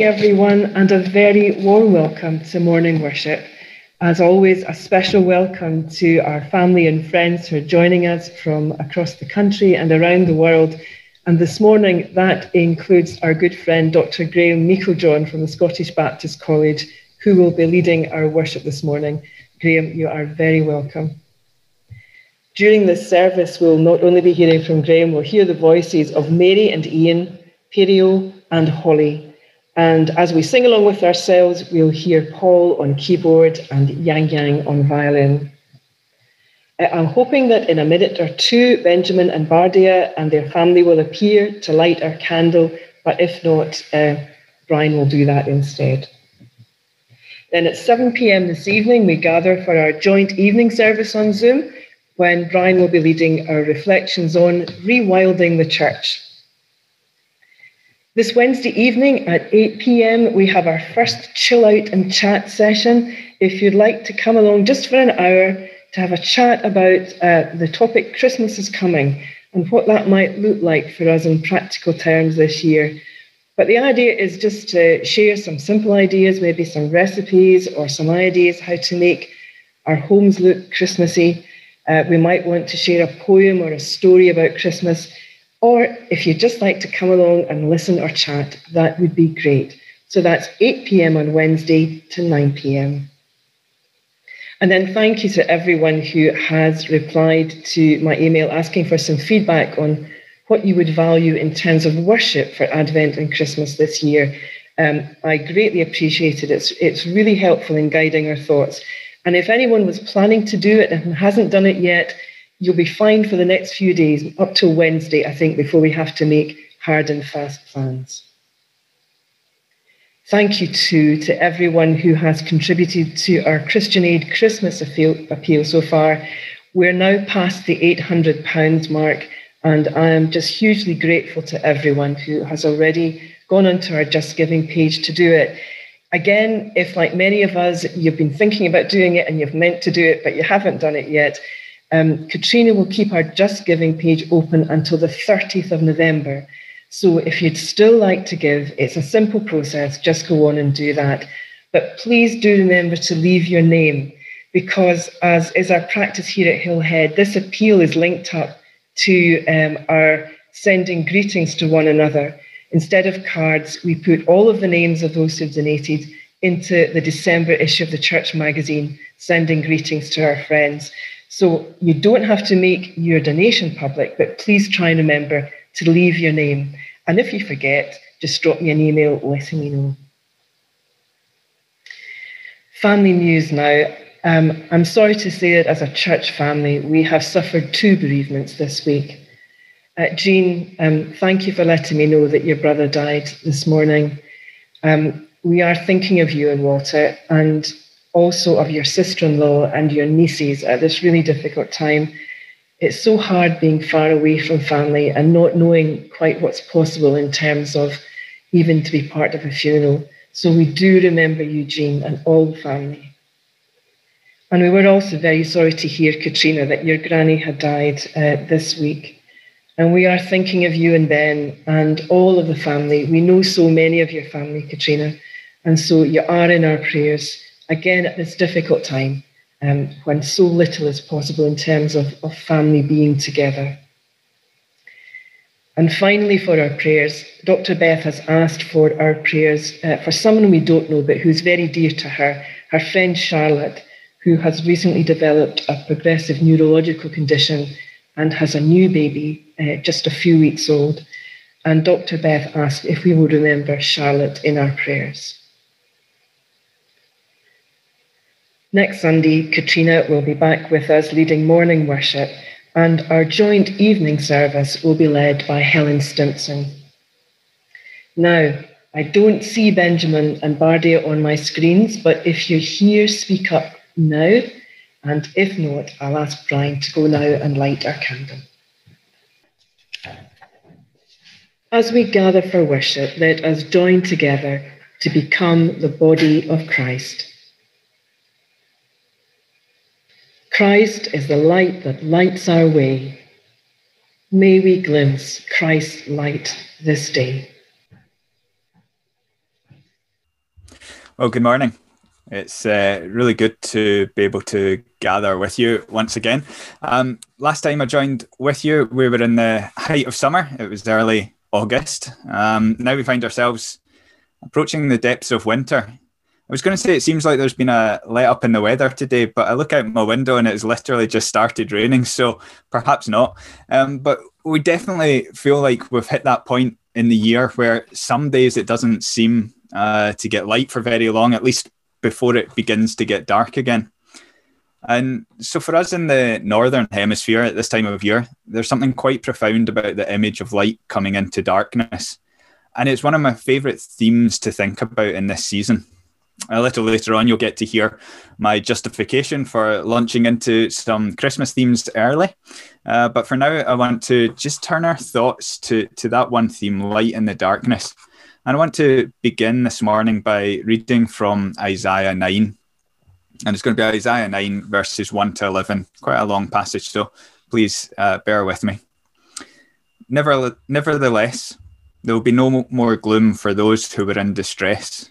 morning, everyone, and a very warm welcome to morning worship. As always, a special welcome to our family and friends who are joining us from across the country and around the world. And this morning, that includes our good friend Dr. Graham Meiklejohn from the Scottish Baptist College, who will be leading our worship this morning. Graham, you are very welcome. During this service, we'll not only be hearing from Graham, we'll hear the voices of Mary and Ian, Perio and Holly. And as we sing along with ourselves, we'll hear Paul on keyboard and Yang Yang on violin. I'm hoping that in a minute or two, Benjamin and Bardia and their family will appear to light our candle, but if not, uh, Brian will do that instead. Then at 7 pm this evening, we gather for our joint evening service on Zoom when Brian will be leading our reflections on rewilding the church. This Wednesday evening at 8 pm, we have our first chill out and chat session. If you'd like to come along just for an hour to have a chat about uh, the topic Christmas is coming and what that might look like for us in practical terms this year. But the idea is just to share some simple ideas, maybe some recipes or some ideas how to make our homes look Christmassy. Uh, we might want to share a poem or a story about Christmas. Or if you'd just like to come along and listen or chat, that would be great. So that's 8 p.m. on Wednesday to 9 p.m. And then thank you to everyone who has replied to my email asking for some feedback on what you would value in terms of worship for Advent and Christmas this year. Um, I greatly appreciate it. It's, it's really helpful in guiding our thoughts. And if anyone was planning to do it and hasn't done it yet, you'll be fine for the next few days, up till Wednesday, I think, before we have to make hard and fast plans. Thank you too to everyone who has contributed to our Christian Aid Christmas appeal, appeal so far. We're now past the £800 mark, and I am just hugely grateful to everyone who has already gone onto our Just Giving page to do it. Again, if like many of us, you've been thinking about doing it and you've meant to do it, but you haven't done it yet, um, Katrina will keep our Just Giving page open until the 30th of November. So if you'd still like to give, it's a simple process. Just go on and do that. But please do remember to leave your name because, as is our practice here at Hillhead, this appeal is linked up to um, our sending greetings to one another. Instead of cards, we put all of the names of those who've donated into the December issue of the Church magazine, sending greetings to our friends. So you don't have to make your donation public, but please try and remember to leave your name. And if you forget, just drop me an email letting me know. Family news now. Um, I'm sorry to say that as a church family, we have suffered two bereavements this week. Uh, Jean, um, thank you for letting me know that your brother died this morning. Um, we are thinking of you and Walter and also of your sister in law and your nieces at this really difficult time. It's so hard being far away from family and not knowing quite what's possible in terms of even to be part of a funeral. So we do remember Eugene and all the family. And we were also very sorry to hear, Katrina, that your granny had died uh, this week. And we are thinking of you and Ben and all of the family. We know so many of your family, Katrina. And so you are in our prayers again at this difficult time um, when so little is possible in terms of, of family being together. And finally, for our prayers, Dr. Beth has asked for our prayers uh, for someone we don't know, but who's very dear to her, her friend Charlotte, who has recently developed a progressive neurological condition and has a new baby, uh, just a few weeks old. And Dr. Beth asked if we would remember Charlotte in our prayers. Next Sunday, Katrina will be back with us leading morning worship, and our joint evening service will be led by Helen Stimson. Now, I don't see Benjamin and Bardia on my screens, but if you're here, speak up now. And if not, I'll ask Brian to go now and light our candle. As we gather for worship, let us join together to become the body of Christ. Christ is the light that lights our way. May we glimpse Christ's light this day. Well, good morning. It's uh, really good to be able to gather with you once again. Um, last time I joined with you, we were in the height of summer. It was early August. Um, now we find ourselves approaching the depths of winter. I was going to say it seems like there's been a let up in the weather today, but I look out my window and it's literally just started raining. So perhaps not. Um, but we definitely feel like we've hit that point in the year where some days it doesn't seem uh, to get light for very long, at least before it begins to get dark again. And so, for us in the northern hemisphere at this time of year, there's something quite profound about the image of light coming into darkness. And it's one of my favourite themes to think about in this season. A little later on, you'll get to hear my justification for launching into some Christmas themes early. Uh, but for now, I want to just turn our thoughts to, to that one theme, light in the darkness. And I want to begin this morning by reading from Isaiah 9. And it's going to be Isaiah 9, verses 1 to 11. Quite a long passage, so please uh, bear with me. Never, nevertheless, there will be no more gloom for those who were in distress.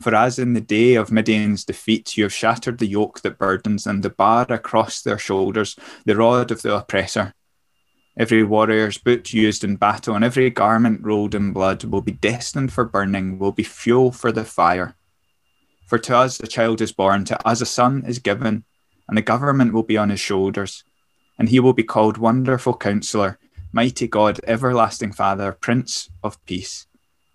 For as in the day of Midian's defeat, you have shattered the yoke that burdens them, the bar across their shoulders, the rod of the oppressor. Every warrior's boot used in battle and every garment rolled in blood will be destined for burning, will be fuel for the fire. For to us a child is born, to us a son is given, and the government will be on his shoulders. And he will be called Wonderful Counselor, Mighty God, Everlasting Father, Prince of Peace.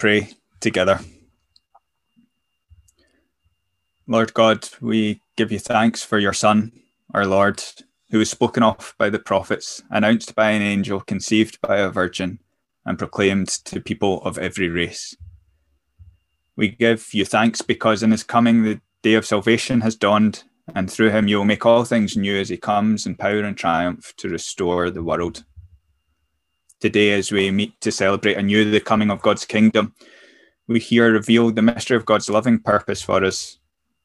Pray. together. Lord God, we give you thanks for your Son, our Lord, who was spoken of by the prophets, announced by an angel, conceived by a virgin, and proclaimed to people of every race. We give you thanks because in his coming the day of salvation has dawned, and through him you will make all things new as he comes in power and triumph to restore the world. Today, as we meet to celebrate anew the coming of God's kingdom, we hear revealed the mystery of God's loving purpose for us,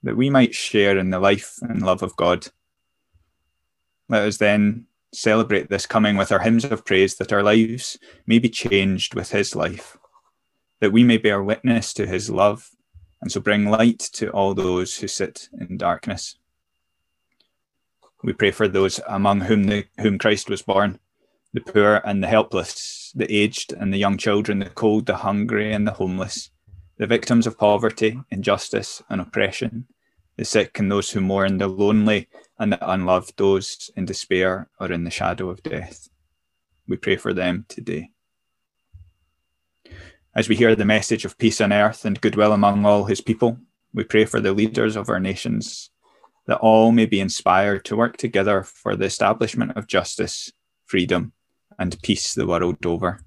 that we might share in the life and love of God. Let us then celebrate this coming with our hymns of praise that our lives may be changed with his life, that we may bear witness to his love and so bring light to all those who sit in darkness. We pray for those among whom the, whom Christ was born, the poor and the helpless, the aged and the young children, the cold, the hungry and the homeless, the victims of poverty, injustice and oppression, the sick and those who mourn, the lonely and the unloved, those in despair or in the shadow of death. We pray for them today. As we hear the message of peace on earth and goodwill among all his people, we pray for the leaders of our nations, that all may be inspired to work together for the establishment of justice, freedom, and peace the world over.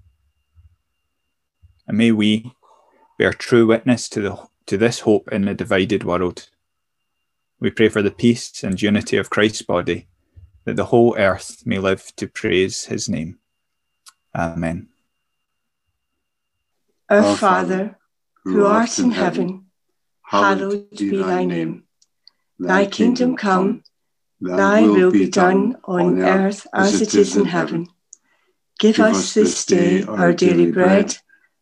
And may we bear true witness to, the, to this hope in a divided world we pray for the peace and unity of Christ's body, that the whole earth may live to praise his name. Amen. Our Father, who art in heaven, hallowed be thy name. Thy kingdom come, thy will be done on earth as it is in heaven. Give us this day our daily bread,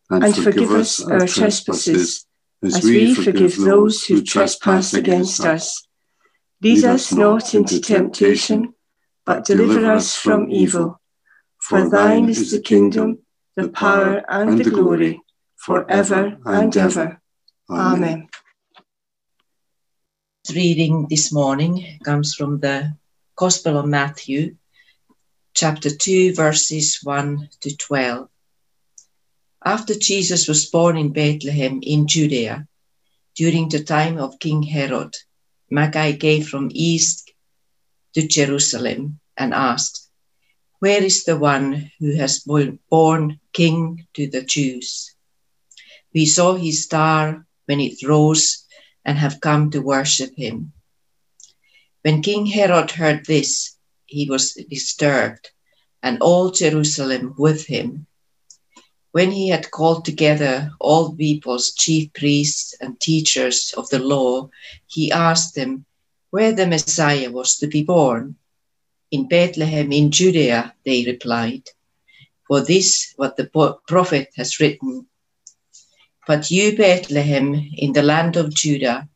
and forgive us our trespasses, as we forgive those who trespass against us Lead us not into temptation, but deliver us from evil. For thine is the kingdom, the power, and the glory, for ever and ever. Amen. Reading this morning comes from the Gospel of Matthew, chapter 2, verses 1 to 12. After Jesus was born in Bethlehem in Judea, during the time of King Herod, Magi came from east to Jerusalem and asked, Where is the one who has been born king to the Jews? We saw his star when it rose and have come to worship him. When King Herod heard this, he was disturbed, and all Jerusalem with him. When he had called together all people's chief priests and teachers of the law, he asked them where the Messiah was to be born. In Bethlehem in Judea, they replied, for this what the prophet has written. But you, Bethlehem, in the land of Judah,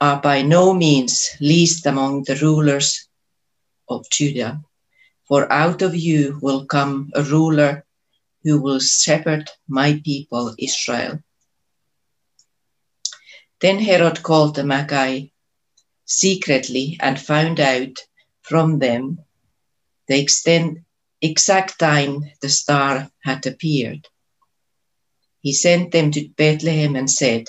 are by no means least among the rulers of Judah, for out of you will come a ruler who will shepherd my people Israel. Then Herod called the Magi secretly and found out from them the extent, exact time the star had appeared. He sent them to Bethlehem and said,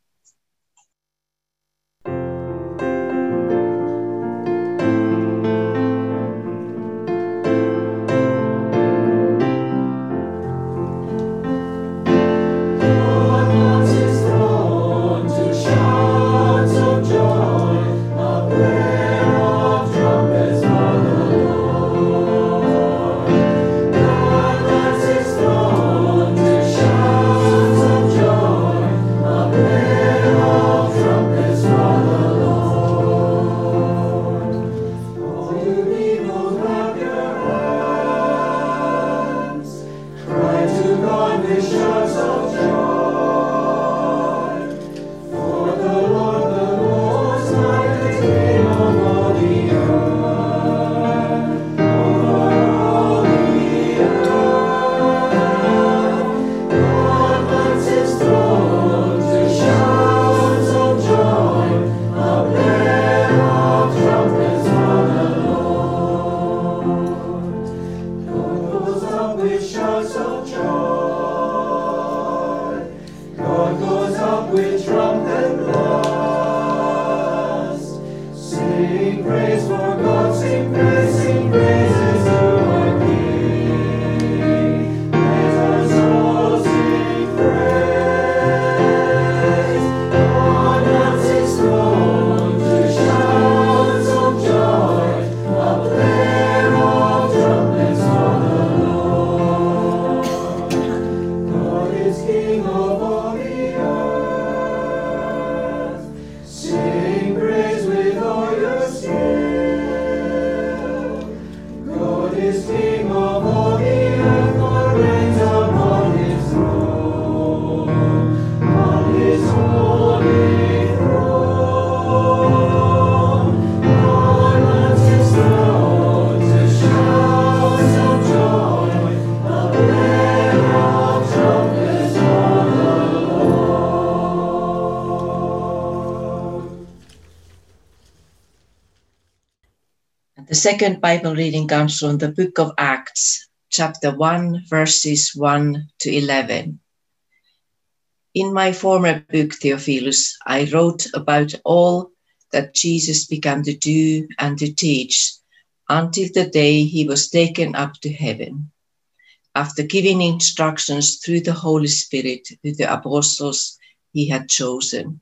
Salvation. Second Bible reading comes from the book of Acts, chapter 1, verses 1 to 11. In my former book, Theophilus, I wrote about all that Jesus began to do and to teach until the day he was taken up to heaven, after giving instructions through the Holy Spirit to the apostles he had chosen.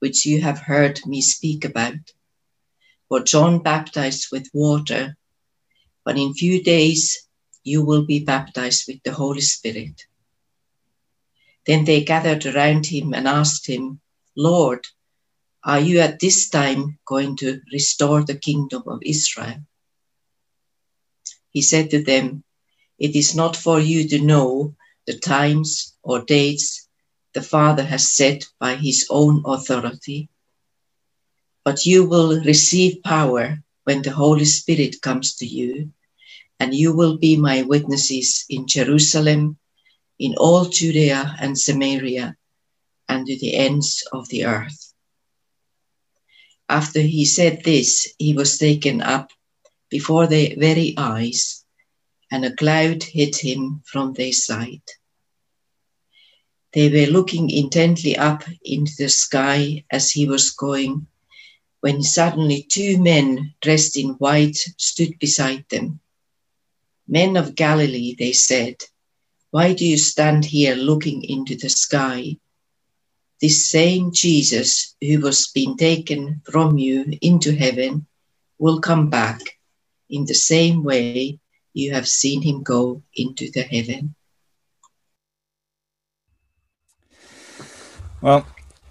which you have heard me speak about. For John baptized with water, but in few days you will be baptized with the Holy Spirit. Then they gathered around him and asked him, Lord, are you at this time going to restore the kingdom of Israel? He said to them, It is not for you to know the times or dates the Father has said by his own authority. But you will receive power when the Holy Spirit comes to you, and you will be my witnesses in Jerusalem, in all Judea and Samaria, and to the ends of the earth. After he said this, he was taken up before their very eyes, and a cloud hid him from their sight. They were looking intently up into the sky as he was going, when suddenly two men dressed in white stood beside them. Men of Galilee, they said, why do you stand here looking into the sky? This same Jesus who was being taken from you into heaven will come back in the same way you have seen him go into the heaven. Well,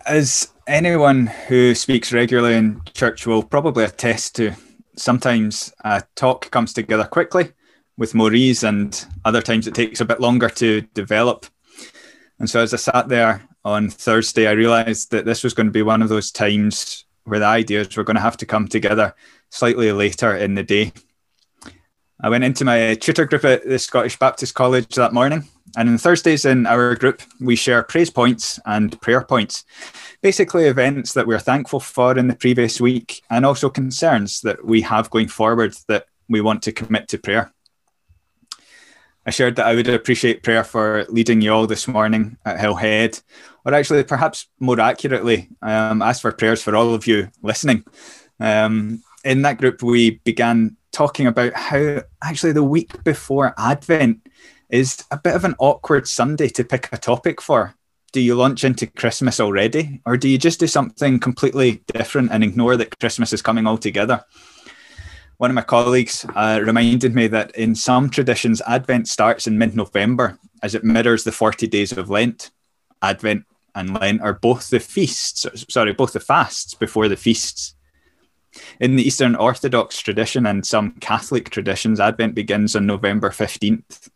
as anyone who speaks regularly in church will probably attest to, sometimes a talk comes together quickly with more ease, and other times it takes a bit longer to develop. And so, as I sat there on Thursday, I realised that this was going to be one of those times where the ideas were going to have to come together slightly later in the day. I went into my tutor group at the Scottish Baptist College that morning and on Thursdays in our group, we share praise points and prayer points, basically events that we're thankful for in the previous week and also concerns that we have going forward that we want to commit to prayer. I shared that I would appreciate prayer for leading you all this morning at Hillhead, or actually, perhaps more accurately, um, ask for prayers for all of you listening. Um, in that group, we began talking about how actually the week before Advent is a bit of an awkward Sunday to pick a topic for. Do you launch into Christmas already, or do you just do something completely different and ignore that Christmas is coming altogether? One of my colleagues uh, reminded me that in some traditions, Advent starts in mid November as it mirrors the 40 days of Lent. Advent and Lent are both the feasts, sorry, both the fasts before the feasts. In the Eastern Orthodox tradition and some Catholic traditions, Advent begins on November 15th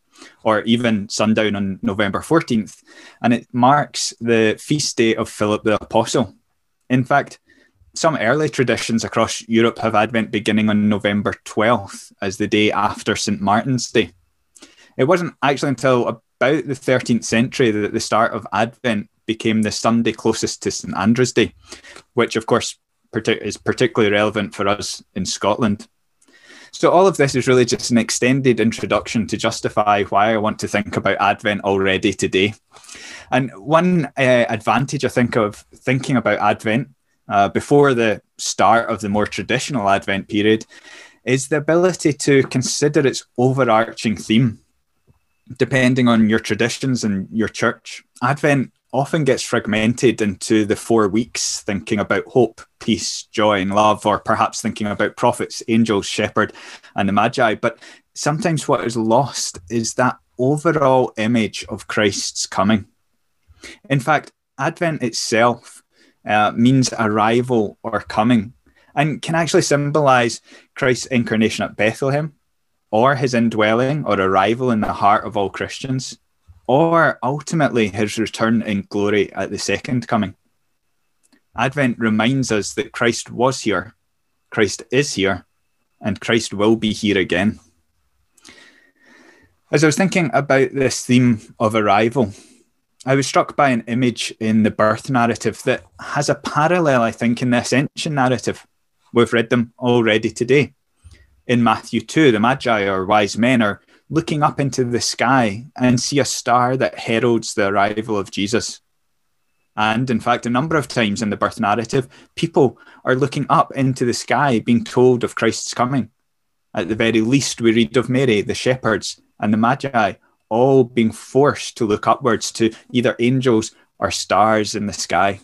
or even sundown on November 14th, and it marks the feast day of Philip the Apostle. In fact, some early traditions across Europe have Advent beginning on November 12th as the day after St. Martin's Day. It wasn't actually until about the 13th century that the start of Advent became the Sunday closest to St. Andrew's Day, which, of course, is particularly relevant for us in Scotland. So, all of this is really just an extended introduction to justify why I want to think about Advent already today. And one uh, advantage I think of thinking about Advent uh, before the start of the more traditional Advent period is the ability to consider its overarching theme. Depending on your traditions and your church, Advent often gets fragmented into the four weeks, thinking about hope, peace, joy, and love, or perhaps thinking about prophets, angels, shepherd, and the magi. But sometimes what is lost is that overall image of Christ's coming. In fact, Advent itself uh, means arrival or coming and can actually symbolize Christ's incarnation at Bethlehem or his indwelling or arrival in the heart of all Christians or ultimately his return in glory at the second coming. Advent reminds us that Christ was here, Christ is here, and Christ will be here again. As I was thinking about this theme of arrival, I was struck by an image in the birth narrative that has a parallel, I think, in the ascension narrative. We've read them already today. In Matthew 2, the Magi or wise men are looking up into the sky and see a star that heralds the arrival of Jesus. And in fact, a number of times in the birth narrative, people are looking up into the sky, being told of Christ's coming. At the very least, we read of Mary, the shepherds, and the Magi all being forced to look upwards to either angels or stars in the sky.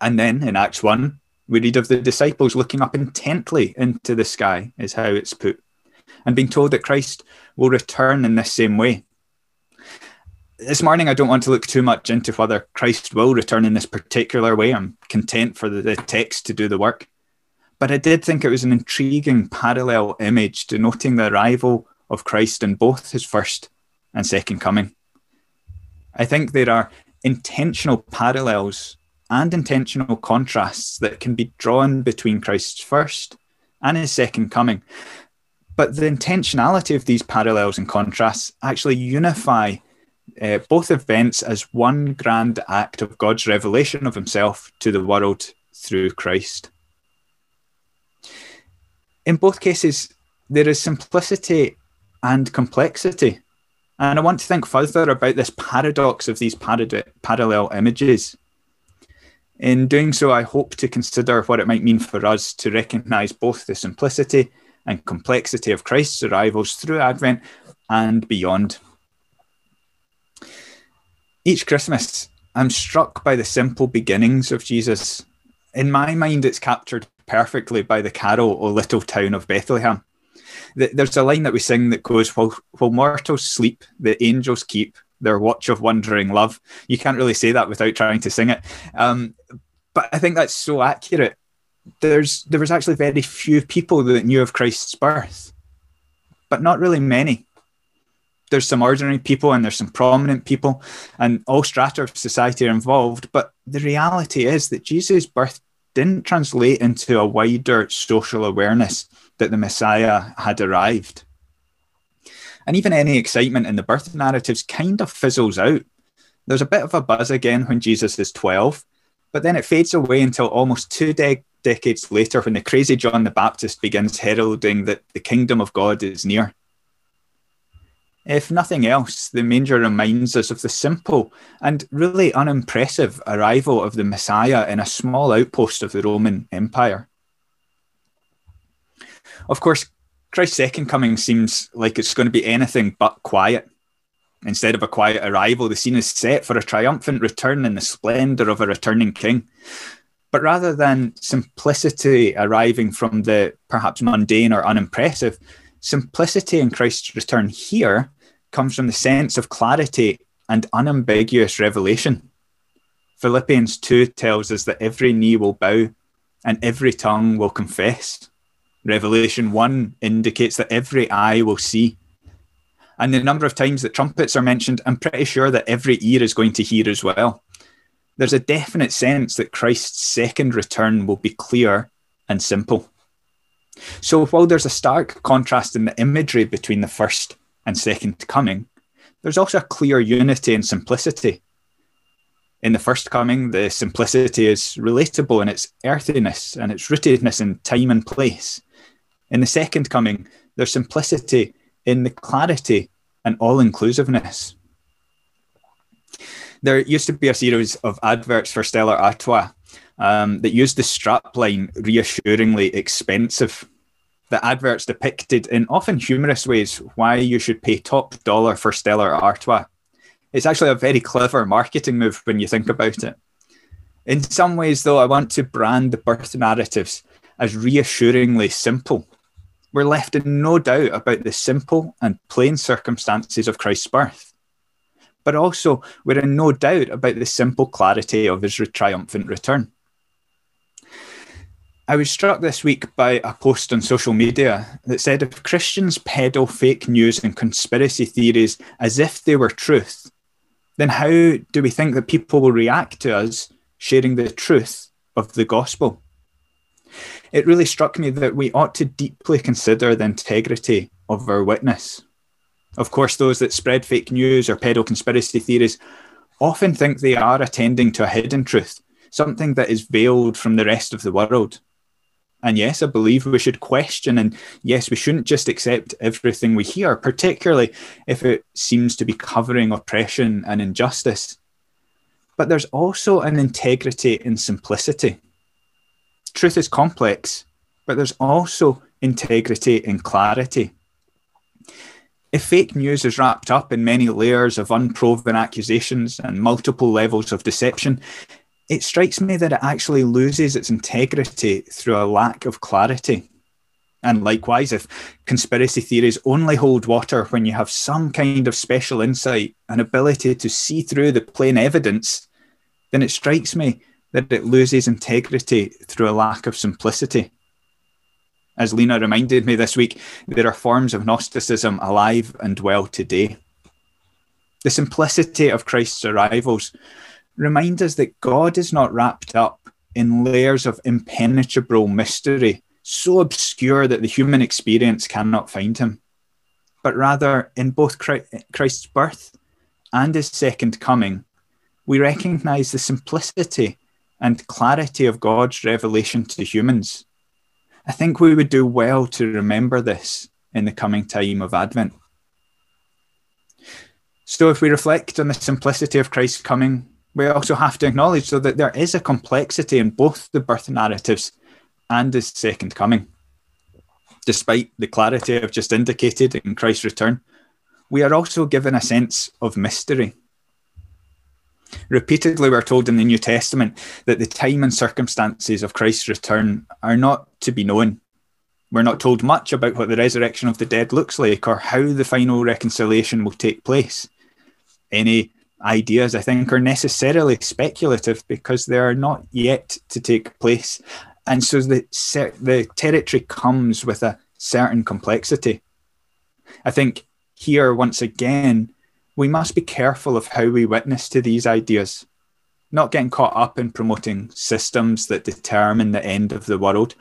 And then in Acts 1, we read of the disciples looking up intently into the sky, is how it's put, and being told that Christ will return in this same way. This morning, I don't want to look too much into whether Christ will return in this particular way. I'm content for the text to do the work. But I did think it was an intriguing parallel image denoting the arrival of Christ in both his first and second coming. I think there are intentional parallels and intentional contrasts that can be drawn between Christ's first and his second coming. But the intentionality of these parallels and contrasts actually unify uh, both events as one grand act of God's revelation of himself to the world through Christ. In both cases, there is simplicity and complexity. And I want to think further about this paradox of these parad- parallel images. In doing so, I hope to consider what it might mean for us to recognize both the simplicity and complexity of Christ's arrivals through Advent and beyond. Each Christmas, I'm struck by the simple beginnings of Jesus. In my mind, it's captured perfectly by the carol, O Little Town of Bethlehem there's a line that we sing that goes, "While while mortals sleep, the angels keep their watch of wondering love." You can't really say that without trying to sing it, um, but I think that's so accurate. There's there was actually very few people that knew of Christ's birth, but not really many. There's some ordinary people and there's some prominent people, and all strata of society are involved. But the reality is that Jesus' birth didn't translate into a wider social awareness that the Messiah had arrived. And even any excitement in the birth narratives kind of fizzles out. There's a bit of a buzz again when Jesus is 12, but then it fades away until almost two de- decades later when the crazy John the Baptist begins heralding that the kingdom of God is near. If nothing else, the manger reminds us of the simple and really unimpressive arrival of the Messiah in a small outpost of the Roman Empire. Of course, Christ's second coming seems like it's going to be anything but quiet. Instead of a quiet arrival, the scene is set for a triumphant return in the splendour of a returning king. But rather than simplicity arriving from the perhaps mundane or unimpressive, simplicity in Christ's return here comes from the sense of clarity and unambiguous revelation. Philippians 2 tells us that every knee will bow and every tongue will confess. Revelation 1 indicates that every eye will see. And the number of times that trumpets are mentioned, I'm pretty sure that every ear is going to hear as well. There's a definite sense that Christ's second return will be clear and simple. So while there's a stark contrast in the imagery between the first and second coming, there's also a clear unity and simplicity. In the first coming, the simplicity is relatable in its earthiness and its rootedness in time and place. In the second coming, there's simplicity in the clarity and all inclusiveness. There used to be a series of adverts for Stella Artois um, that used the strapline reassuringly expensive. The adverts depicted in often humorous ways why you should pay top dollar for Stella Artois. It's actually a very clever marketing move when you think about it. In some ways, though, I want to brand the birth narratives as reassuringly simple. We're left in no doubt about the simple and plain circumstances of Christ's birth. But also, we're in no doubt about the simple clarity of his triumphant return. I was struck this week by a post on social media that said if Christians peddle fake news and conspiracy theories as if they were truth, then how do we think that people will react to us sharing the truth of the gospel? It really struck me that we ought to deeply consider the integrity of our witness. Of course, those that spread fake news or peddle conspiracy theories often think they are attending to a hidden truth, something that is veiled from the rest of the world. And yes, I believe we should question, and yes, we shouldn't just accept everything we hear, particularly if it seems to be covering oppression and injustice. But there's also an integrity in simplicity. Truth is complex, but there's also integrity in clarity. If fake news is wrapped up in many layers of unproven accusations and multiple levels of deception, it strikes me that it actually loses its integrity through a lack of clarity. And likewise, if conspiracy theories only hold water when you have some kind of special insight and ability to see through the plain evidence, then it strikes me that it loses integrity through a lack of simplicity. As Lena reminded me this week, there are forms of Gnosticism alive and well today. The simplicity of Christ's arrivals remind us that God is not wrapped up in layers of impenetrable mystery, so obscure that the human experience cannot find him, but rather in both Christ's birth and his second coming, we recognize the simplicity and clarity of God's revelation to humans. I think we would do well to remember this in the coming time of Advent. So, if we reflect on the simplicity of Christ's coming, we also have to acknowledge so that there is a complexity in both the birth narratives and his second coming. Despite the clarity I've just indicated in Christ's return, we are also given a sense of mystery. Repeatedly, we're told in the New Testament that the time and circumstances of Christ's return are not to be known. We're not told much about what the resurrection of the dead looks like or how the final reconciliation will take place. Any ideas, I think, are necessarily speculative because they are not yet to take place. And so the, the territory comes with a certain complexity. I think here, once again, we must be careful of how we witness to these ideas, not getting caught up in promoting systems that determine the end of the world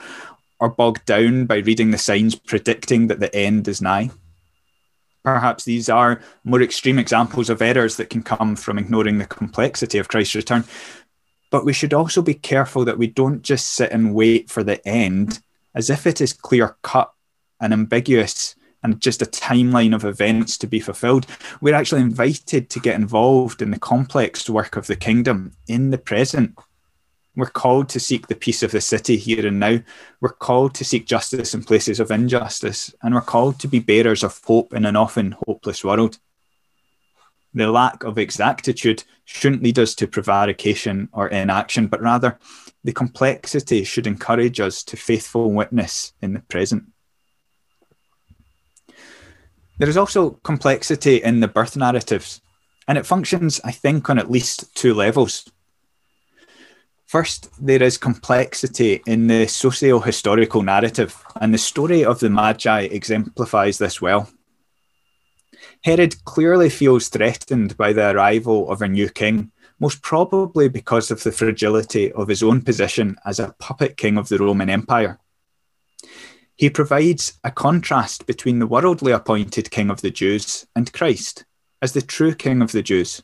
or bogged down by reading the signs predicting that the end is nigh. Perhaps these are more extreme examples of errors that can come from ignoring the complexity of Christ's return. But we should also be careful that we don't just sit and wait for the end as if it is clear cut and ambiguous and just a timeline of events to be fulfilled. We're actually invited to get involved in the complex work of the kingdom in the present we're called to seek the peace of the city here and now. We're called to seek justice in places of injustice, and we're called to be bearers of hope in an often hopeless world. The lack of exactitude shouldn't lead us to prevarication or inaction, but rather the complexity should encourage us to faithful witness in the present. There is also complexity in the birth narratives, and it functions, I think, on at least two levels. First, there is complexity in the socio historical narrative, and the story of the Magi exemplifies this well. Herod clearly feels threatened by the arrival of a new king, most probably because of the fragility of his own position as a puppet king of the Roman Empire. He provides a contrast between the worldly appointed king of the Jews and Christ as the true king of the Jews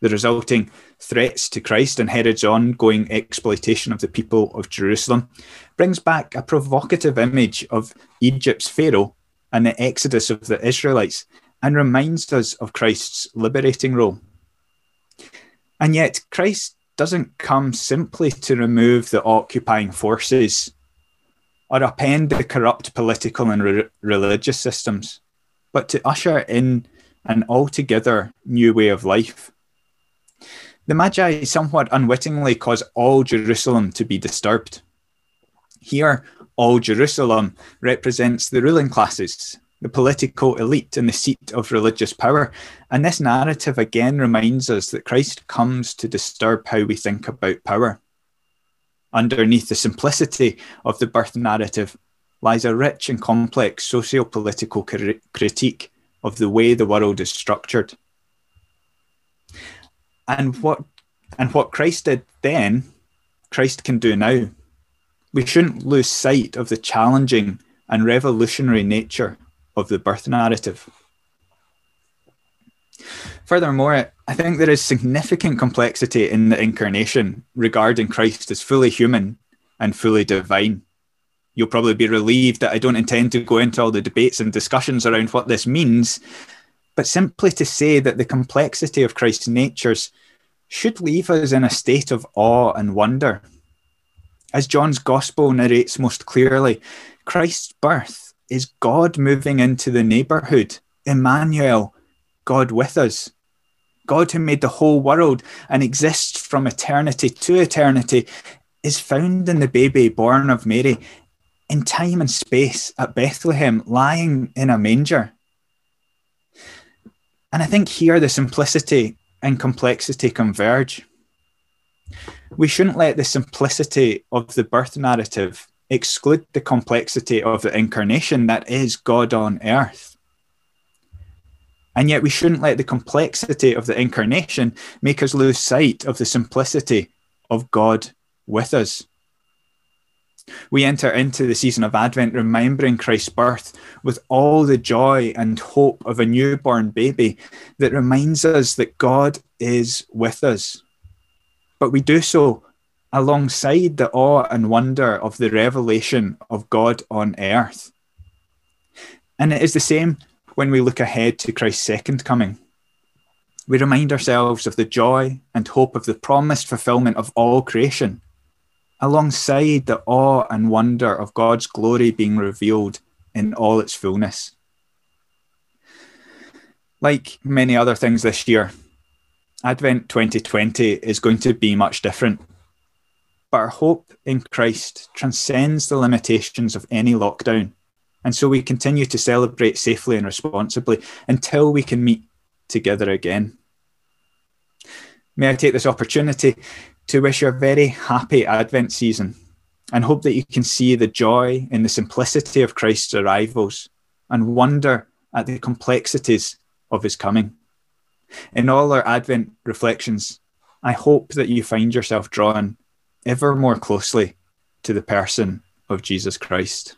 the resulting threats to Christ and Herod's ongoing exploitation of the people of Jerusalem brings back a provocative image of Egypt's Pharaoh and the exodus of the Israelites and reminds us of Christ's liberating role. And yet, Christ doesn't come simply to remove the occupying forces or upend the corrupt political and re- religious systems, but to usher in an altogether new way of life. The Magi somewhat unwittingly cause all Jerusalem to be disturbed. Here, all Jerusalem represents the ruling classes, the political elite, and the seat of religious power. And this narrative again reminds us that Christ comes to disturb how we think about power. Underneath the simplicity of the birth narrative lies a rich and complex socio political critique of the way the world is structured. And what and what Christ did then, Christ can do now. We shouldn't lose sight of the challenging and revolutionary nature of the birth narrative. Furthermore, I think there is significant complexity in the incarnation regarding Christ as fully human and fully divine. You'll probably be relieved that I don't intend to go into all the debates and discussions around what this means, but simply to say that the complexity of Christ's natures should leave us in a state of awe and wonder. As John's Gospel narrates most clearly, Christ's birth is God moving into the neighbourhood, Emmanuel, God with us. God, who made the whole world and exists from eternity to eternity, is found in the baby born of Mary in time and space at Bethlehem, lying in a manger. And I think here the simplicity and complexity converge. We shouldn't let the simplicity of the birth narrative exclude the complexity of the incarnation that is God on earth. And yet, we shouldn't let the complexity of the incarnation make us lose sight of the simplicity of God with us. We enter into the season of Advent remembering Christ's birth with all the joy and hope of a newborn baby that reminds us that God is with us. But we do so alongside the awe and wonder of the revelation of God on earth. And it is the same when we look ahead to Christ's second coming. We remind ourselves of the joy and hope of the promised fulfillment of all creation alongside the awe and wonder of God's glory being revealed in all its fullness. Like many other things this year, Advent 2020 is going to be much different. But our hope in Christ transcends the limitations of any lockdown. And so we continue to celebrate safely and responsibly until we can meet together again. May I take this opportunity to wish you a very happy Advent season and hope that you can see the joy in the simplicity of Christ's arrivals and wonder at the complexities of his coming. In all our Advent reflections, I hope that you find yourself drawn ever more closely to the person of Jesus Christ.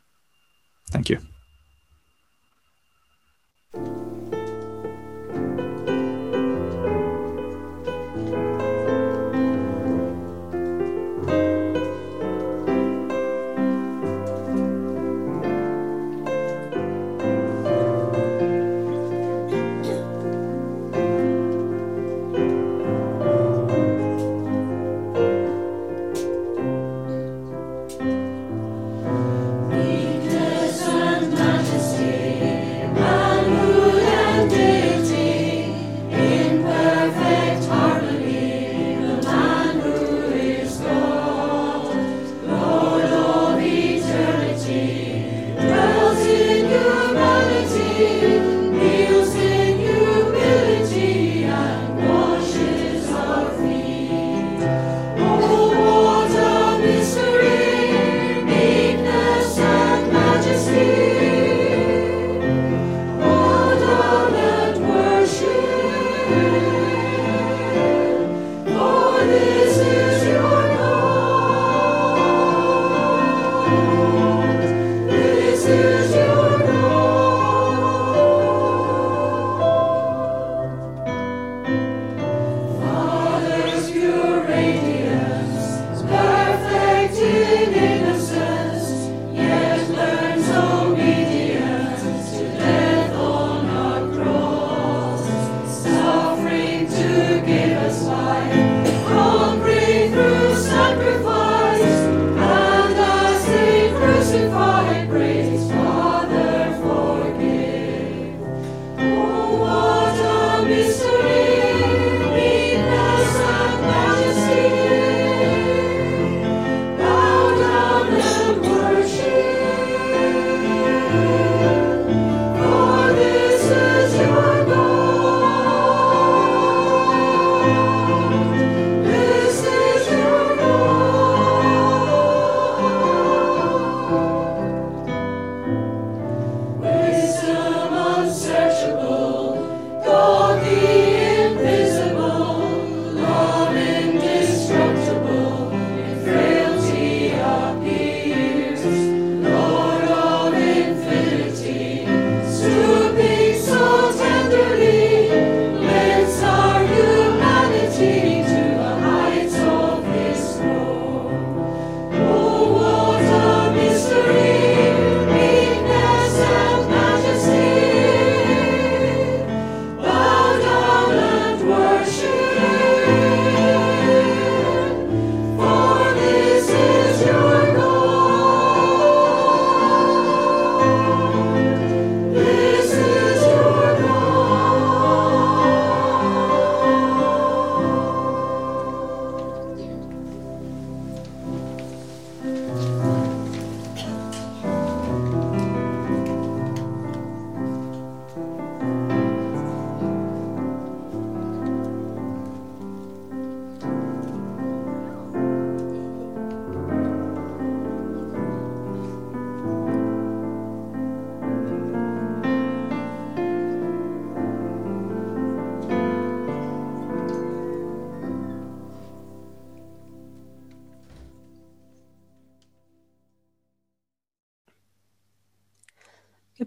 Thank you.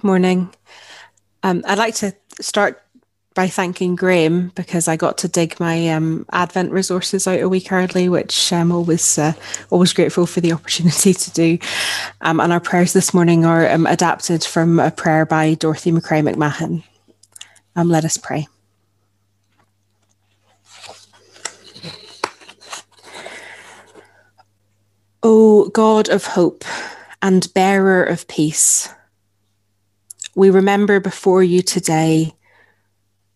Morning. Um, I'd like to start by thanking Graham because I got to dig my um, Advent resources out a week early, which I'm always uh, always grateful for the opportunity to do. Um, and our prayers this morning are um, adapted from a prayer by Dorothy McRae McMahon. Um, let us pray. O God of hope and bearer of peace, we remember before you today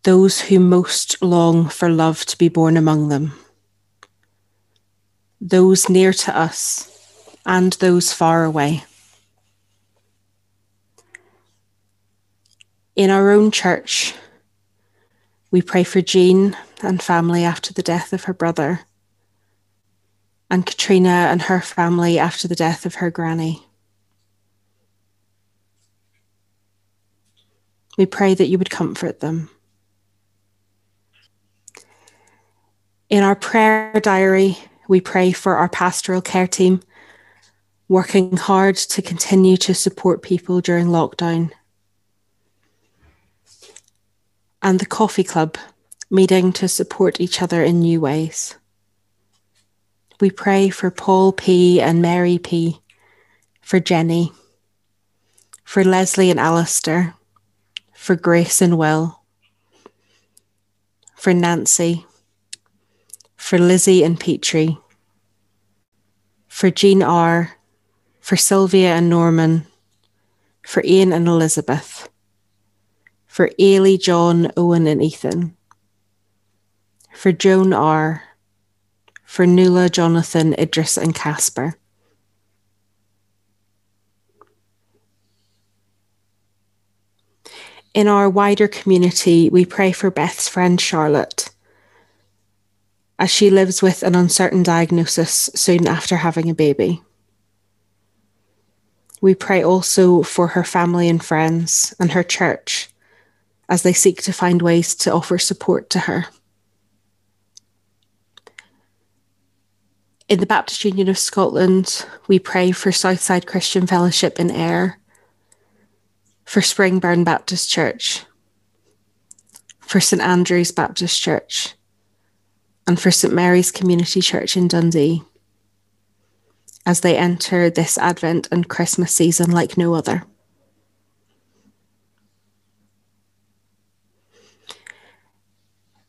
those who most long for love to be born among them, those near to us and those far away. In our own church, we pray for Jean and family after the death of her brother, and Katrina and her family after the death of her granny. We pray that you would comfort them. In our prayer diary, we pray for our pastoral care team, working hard to continue to support people during lockdown. And the coffee club, meeting to support each other in new ways. We pray for Paul P. and Mary P., for Jenny, for Leslie and Alistair, for Grace and Will, for Nancy, for Lizzie and Petrie, for Jean R., for Sylvia and Norman, for Ian and Elizabeth, for Ailey, John, Owen, and Ethan, for Joan R., for Nuala, Jonathan, Idris, and Casper. In our wider community, we pray for Beth's friend Charlotte as she lives with an uncertain diagnosis soon after having a baby. We pray also for her family and friends and her church as they seek to find ways to offer support to her. In the Baptist Union of Scotland, we pray for Southside Christian Fellowship in Ayr, for Springburn Baptist Church, for St Andrew's Baptist Church, and for St Mary's Community Church in Dundee as they enter this Advent and Christmas season like no other.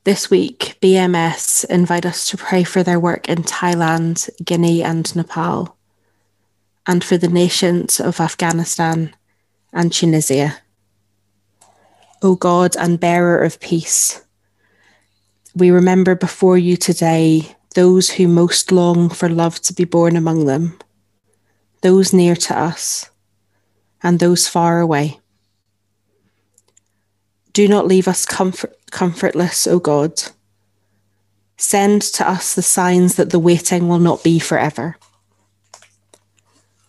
This week, BMS invite us to pray for their work in Thailand, Guinea, and Nepal, and for the nations of Afghanistan and Tunisia. O God and bearer of peace, we remember before you today those who most long for love to be born among them, those near to us, and those far away. Do not leave us comfort, comfortless, O God. Send to us the signs that the waiting will not be forever.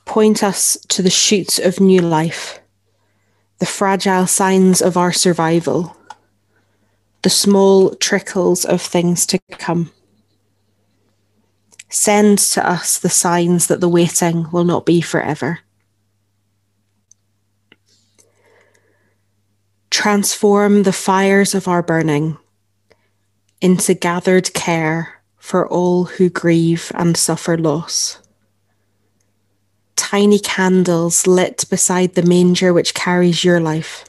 Point us to the shoots of new life, the fragile signs of our survival the small trickles of things to come. Send to us the signs that the waiting will not be forever. Transform the fires of our burning into gathered care for all who grieve and suffer loss. Tiny candles lit beside the manger which carries your life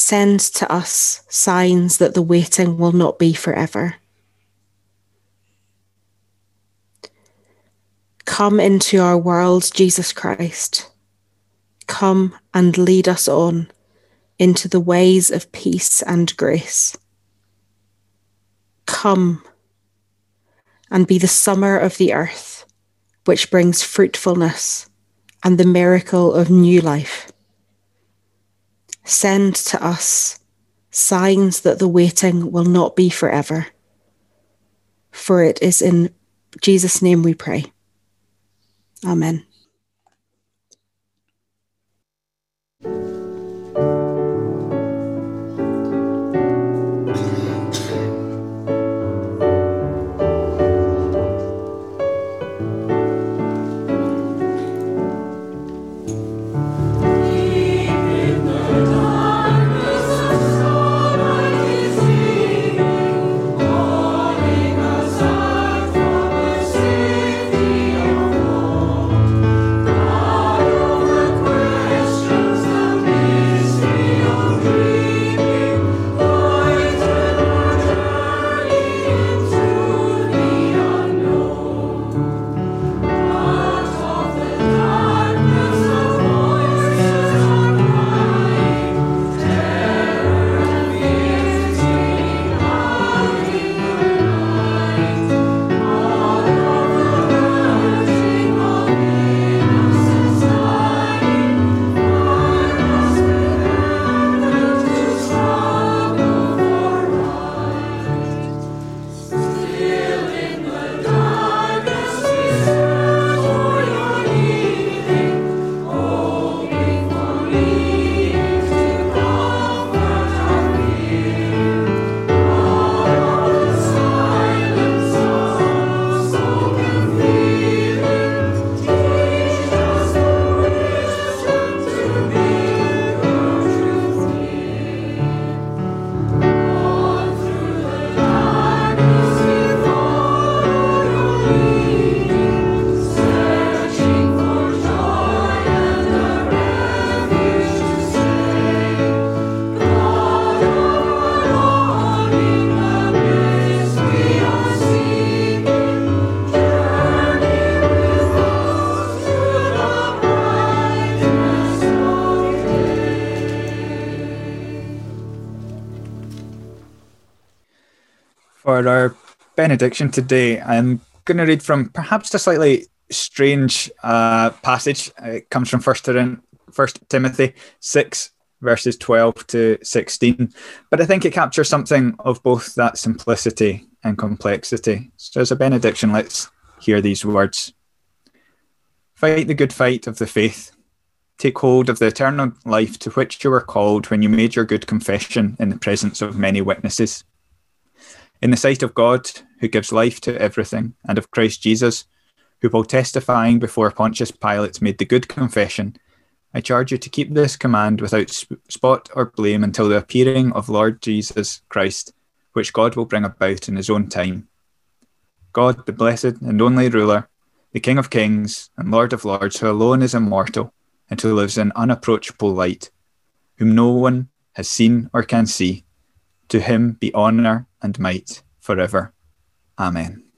Send to us signs that the waiting will not be forever. Come into our world, Jesus Christ. Come and lead us on into the ways of peace and grace. Come and be the summer of the earth, which brings fruitfulness and the miracle of new life. Send to us signs that the waiting will not be forever. For it is in Jesus' name we pray. Amen. For our benediction today, I'm going to read from perhaps a slightly strange uh, passage. It comes from First Timothy 6, verses 12 to 16. But I think it captures something of both that simplicity and complexity. So, as a benediction, let's hear these words Fight the good fight of the faith. Take hold of the eternal life to which you were called when you made your good confession in the presence of many witnesses. In the sight of God, who gives life to everything, and of Christ Jesus, who, while testifying before Pontius Pilate, made the good confession, I charge you to keep this command without spot or blame until the appearing of Lord Jesus Christ, which God will bring about in his own time. God, the blessed and only ruler, the King of kings and Lord of lords, who alone is immortal and who lives in unapproachable light, whom no one has seen or can see, to him be honour and might forever. Amen.